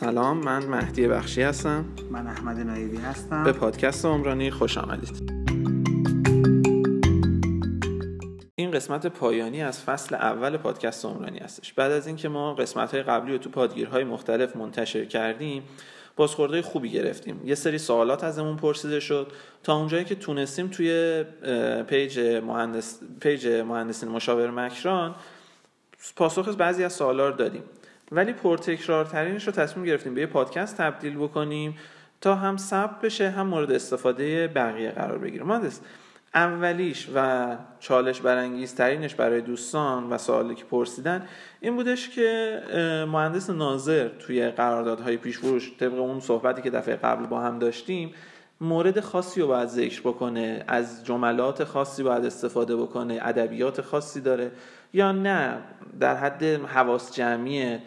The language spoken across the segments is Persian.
سلام من مهدی بخشی هستم. من احمد نایبی هستم. به پادکست عمرانی خوش آمدید. این قسمت پایانی از فصل اول پادکست عمرانی هستش. بعد از اینکه ما قسمت های قبلی رو تو پادگیرهای مختلف منتشر کردیم بازخورد خوبی گرفتیم. یه سری سوالات ازمون پرسیده شد. تا اونجایی که تونستیم توی پیج مهندس پیج مهندسین مشاور مکران پاسخ بعضی از سوالا رو دادیم. ولی پرتکرارترینش رو تصمیم گرفتیم به یه پادکست تبدیل بکنیم تا هم ثبت بشه هم مورد استفاده بقیه قرار بگیره. مهندس اولیش و چالش برانگیزترینش برای دوستان و سوالی که پرسیدن این بودش که مهندس ناظر توی قراردادهای پیشفروش طبق اون صحبتی که دفعه قبل با هم داشتیم مورد خاصی رو باید ذکر بکنه از جملات خاصی باید استفاده بکنه ادبیات خاصی داره یا نه؟ در حد حواس جمعی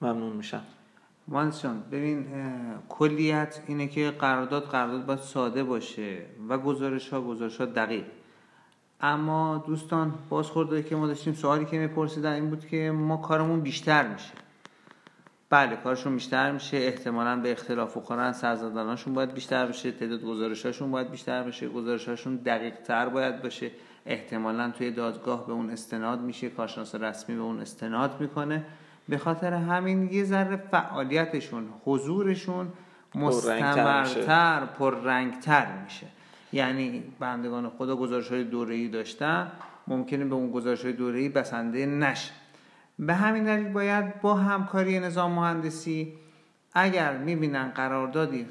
ممنون میشم. مانسون ببین کلیت اینه که قرارداد قرارداد باید ساده باشه و گزارش ها گزارش ها دقیق. اما دوستان بازخورده که ما داشتیم سوالی که میپرسیدن این بود که ما کارمون بیشتر میشه. بله کارشون بیشتر میشه. احتمالا به اختلاف بخورن سرزدناشون باید بیشتر بشه تعداد گزارشاشون باید بیشتر بشه گزارشاشون دقیق تر باید باشه. احتمالا توی دادگاه به اون استناد میشه کارشناس رسمی به اون استناد می‌کنه. به خاطر همین یه ذره فعالیتشون حضورشون مستمرتر پررنگتر میشه. یعنی بندگان خدا گزارش های دوره داشتن ممکنه به اون گزارش های دوره بسنده نشه. به همین دلیل باید با همکاری نظام مهندسی اگر می‌بینن قراردادی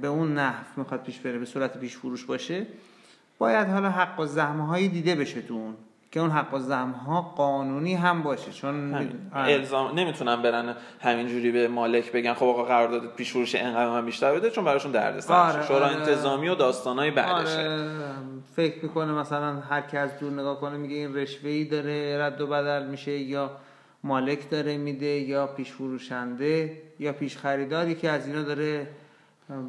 به اون نحو می‌خواد پیش بره به صورت پیش فروش باشه باید حالا حق و زحمه هایی دیده بشه تو اون. که اون حق و ها قانونی هم باشه چون آره. الزام نمی‌تونن برن همینجوری به مالک بگن خب آقا قرارداد پیش فروش اینقدر من بیشتر بده چون براشون دردسر آره شورا آره. انتظامی و داستانای بعدشه. آره. فکر می‌کنه مثلا هر کی از دور نگاه کنه میگه این رشوه داره رد و بدل میشه یا مالک داره میده یا پیش فروشنده یا پیش خریداری که از اینا داره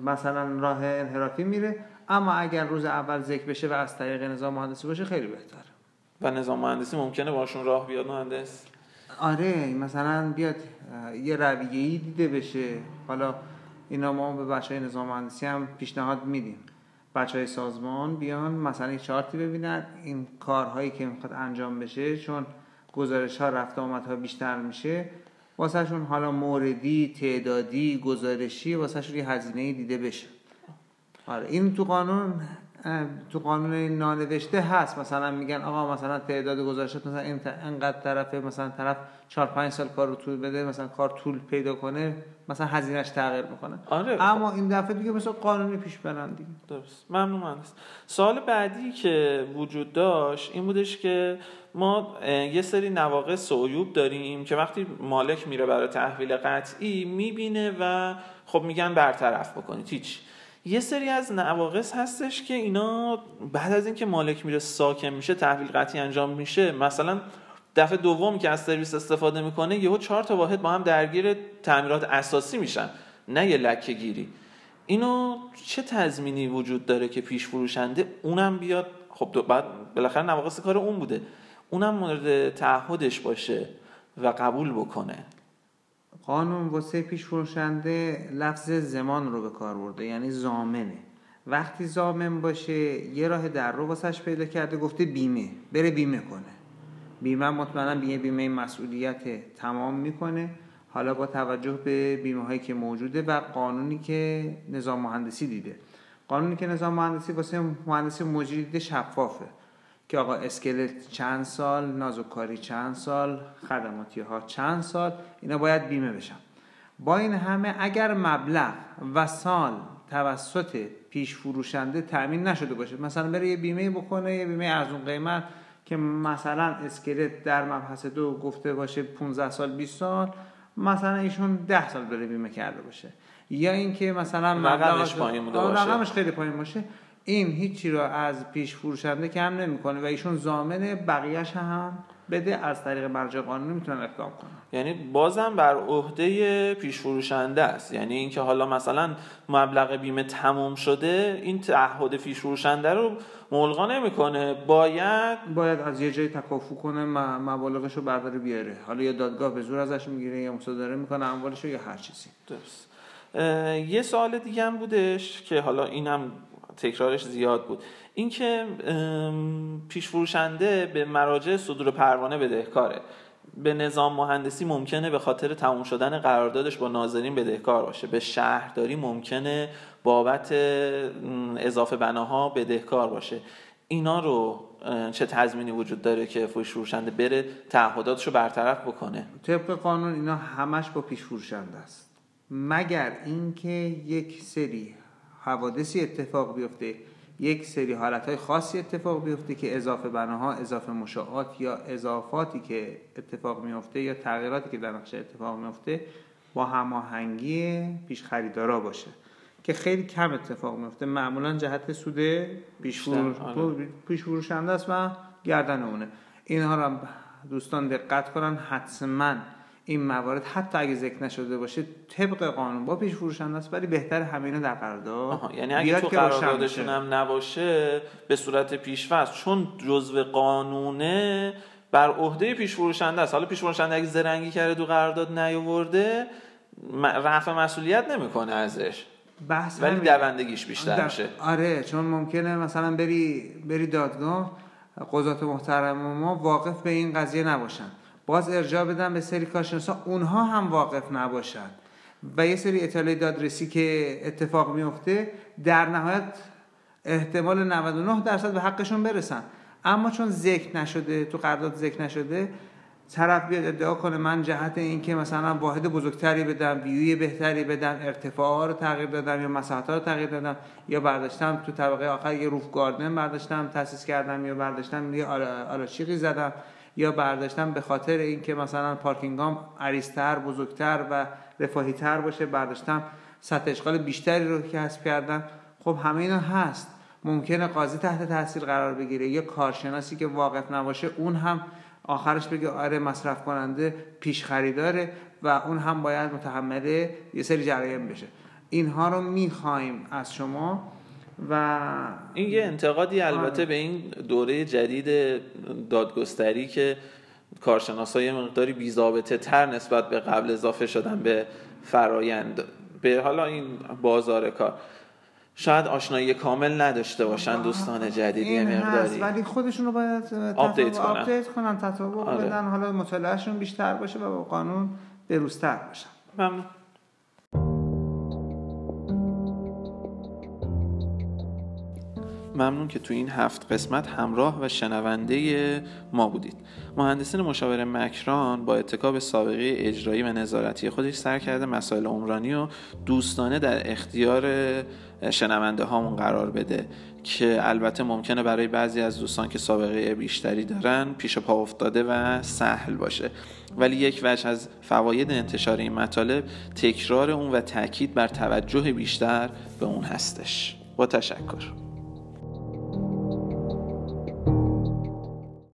مثلا راه انحرافی میره. اما اگر روز اول ذکر بشه و از طریق نظام مهندسی باشه خیلی بهتره. و نظام مهندسی ممکنه باشون راه بیاد مهندس؟ آره مثلا بیاد یه رویه‌ای دیده بشه. حالا اینا ما به بچه های نظام مهندسی هم پیشنهاد میدیم. بچه های سازمان بیان مثلا یک چارتی ببینن این کارهایی که می‌خواد انجام بشه چون گزارش ها رفت آمد بیشتر میشه واسه شون حالا موردی تعدادی گزارشی واسه شون یه هزینه دیده بشه. آره این تو قانون تو قانون نانوشته هست. مثلا میگن آقا مثلا تعداد گزارشات مثلا انقدر طرف مثلا طرف 4 5 سال کار رو طول بده مثلا کار طول پیدا کنه مثلا هزینهش تغییر می‌کنه. آره. اما این دفعه دیگه مثلا قانونی پیش برن دیگه. درست. ممنون مهندس. سوال بعدی که وجود داشت این بودش که ما یه سری نواقص و عیوب داریم که وقتی مالک میره برای تحویل قطعی می‌بینه و خب میگن برطرف بکنید. هیچ. یه سری از نواقص هستش که اینا بعد از اینکه مالک میره ساکن میشه تحویل قطعی انجام میشه مثلا دفعه دوم که از سرویس استفاده می‌کنه یهو چهار تا واحد با هم درگیر تعمیرات اساسی میشن نه یه لکه گیری اینو چه تضمینی وجود داره که پیش فروشنده اونم بیاد؟ خب بعد بالاخره نواقص کار اون بوده. اونم مورد تعهدش باشه و قبول بکنه. قانون واسه پیش فروشنده لفظ زمان رو به کار برده یعنی زامنه. وقتی زامن باشه یه راه در رو واسش پیدا کرده گفته بیمه بره بیمه کنه. بیمه مطمئنا بیمه بیمه مسئولیت تمام می‌کنه. حالا با توجه به بیمه هایی که موجوده و قانونی که نظام مهندسی دیده. قانونی که نظام مهندسی واسه مهندسی مجری شفافه. که آقا اسکلت چند سال نازوکاری چند سال خدماتی ها چند سال اینا باید بیمه بشن. با این همه اگر مبلغ و سال توسط پیش فروشنده تأمین نشده باشه مثلا بره یه بیمه بکنه یه بیمه از اون قیمت که مثلا اسکلت در مبحث دو گفته باشه 15 سال 20 سال مثلا ایشون 10 سال بره بیمه کرده باشه. یا اینکه مثلا رقمش پایین باشه. رقمش خیلی پایین باشه. این هیچی رو از پیش فروشنده کم نمی‌کنه و ایشون زامن بقیهش هم بده از طریق مرجع قانونی می‌تونن اقدام کنن. یعنی بازم بر عهده پیش فروشنده است. یعنی اینکه حالا مثلا مبلغ بیمه تموم شده این تعهد پیش فروشنده رو ملغا نمی‌کنه. باید باید از یه جای تکافو کنه مبالغش رو برداره بیاره. حالا یا دادگاه به زور ازش می‌گیره یا مصادره می‌کنه اموالش یا هر چیزی. درست. یه سوال دیگه هم بودش که حالا اینم تکرارش زیاد بود. اینکه پیش فروشنده به مراجع صدور پروانه بدهکاره. به نظام مهندسی ممکنه به خاطر تموم شدن قراردادش با ناظرین بدهکار باشه. به شهرداری ممکنه بابت اضافه بناها بدهکار باشه. اینا رو چه تضمینی وجود داره که پیش فروشنده بره تعهداتش رو برطرف بکنه؟ طبق قانون اینا همش با پیش فروشنده است. مگر اینکه یک سری حوادثی اتفاق بیفته. یک سری حالت خاصی اتفاق بیفته که اضافه بناها اضافه مشاعات یا اضافاتی که اتفاق میفته یا تغییراتی که در نقشه اتفاق میفته با هماهنگی پیش خریدارا باشه که خیلی کم اتفاق میفته معمولا جهت سود پیش, آره. پیش فروشنده است و گردن اونه. اینها را دوستان دقت کنن. حتما این موارد حتی اگه ذکر نشده باشه طبق قانون با پیش فروشنده است ولی بهتر همینو در قرارداد یعنی اگه تو قراردادشون هم نباشه به صورت پیشفرض چون جزء قانونه بر عهده پیش فروشنده است. حالا پیش فروشنده اگه زرنگی کرده تو قرارداد نیاورده رفع مسئولیت نمی‌کنه ازش. بحث ولی دوندگیش بیشتر میشه. آره چون ممکنه مثلا بری بری دادگاه قضات محترم ما واقف به این قضیه نباشن. باز ارجاع بدن به سری کارشناسا اونها هم واقف نباشن. و یه سری اطلاع دادرسی که اتفاق میفته در نهایت احتمال 99 درصد به حقشون برسن. اما چون ذکر نشده تو قرارداد ذکر نشده طرف بیاد ادعا کنه من جهت اینکه مثلا واحد بزرگتری بدم ویوی بهتری بدم ارتفاع رو تغییر دادم یا مساحت رو تغییر دادم یا برداشتم تو طبقه آخر یه روف گاردن برداشتم تاسیس کردم یا برداشتم یه آلاشیقی زدم. یا برداشتم به خاطر اینکه مثلا پارکینگام عریضتر بزرگتر و رفاهی تر باشه برداشتم سطح اشغال بیشتری رو کسب کردم خب همه اینا هست. ممکنه قاضی تحت تاثیر قرار بگیره یا کارشناسی که واقف نباشه اون هم آخرش بگه آره مصرف کننده پیش خریداره و اون هم باید متحمل یه سری جرایم بشه. اینها رو می‌خوایم از شما و این یه انتقادی البته آره. به این دوره جدید دادگستری که کارشناس های مقداری بی‌ضابطه تر نسبت به قبل اضافه شدن به فرایند. به حالا این بازار کار. شاید آشنایی کامل نداشته باشن دوستان جدیدی این مقداری. ولی خودشون رو باید آپدیت کنن. آپدیت کنن تطابق آره. بدن. حالا مطالعهشون بیشتر باشه و با قانون بروزتر باشن. ممنون. ممنون که تو این هفت قسمت همراه و شنونده ما بودید. مهندسین مشاور مکران با اتکا به سابقه اجرایی و نظارتی خودش سر کرده مسائل عمرانی و دوستانه در اختیار شنونده هامون قرار بده که البته ممکنه برای بعضی از دوستان که سابقه بیشتری دارن پیش پا افتاده و سهل باشه. ولی یک وجه از فواید انتشار این مطالب تکرار اون و تاکید بر توجه بیشتر به اون هستش. با تشکر.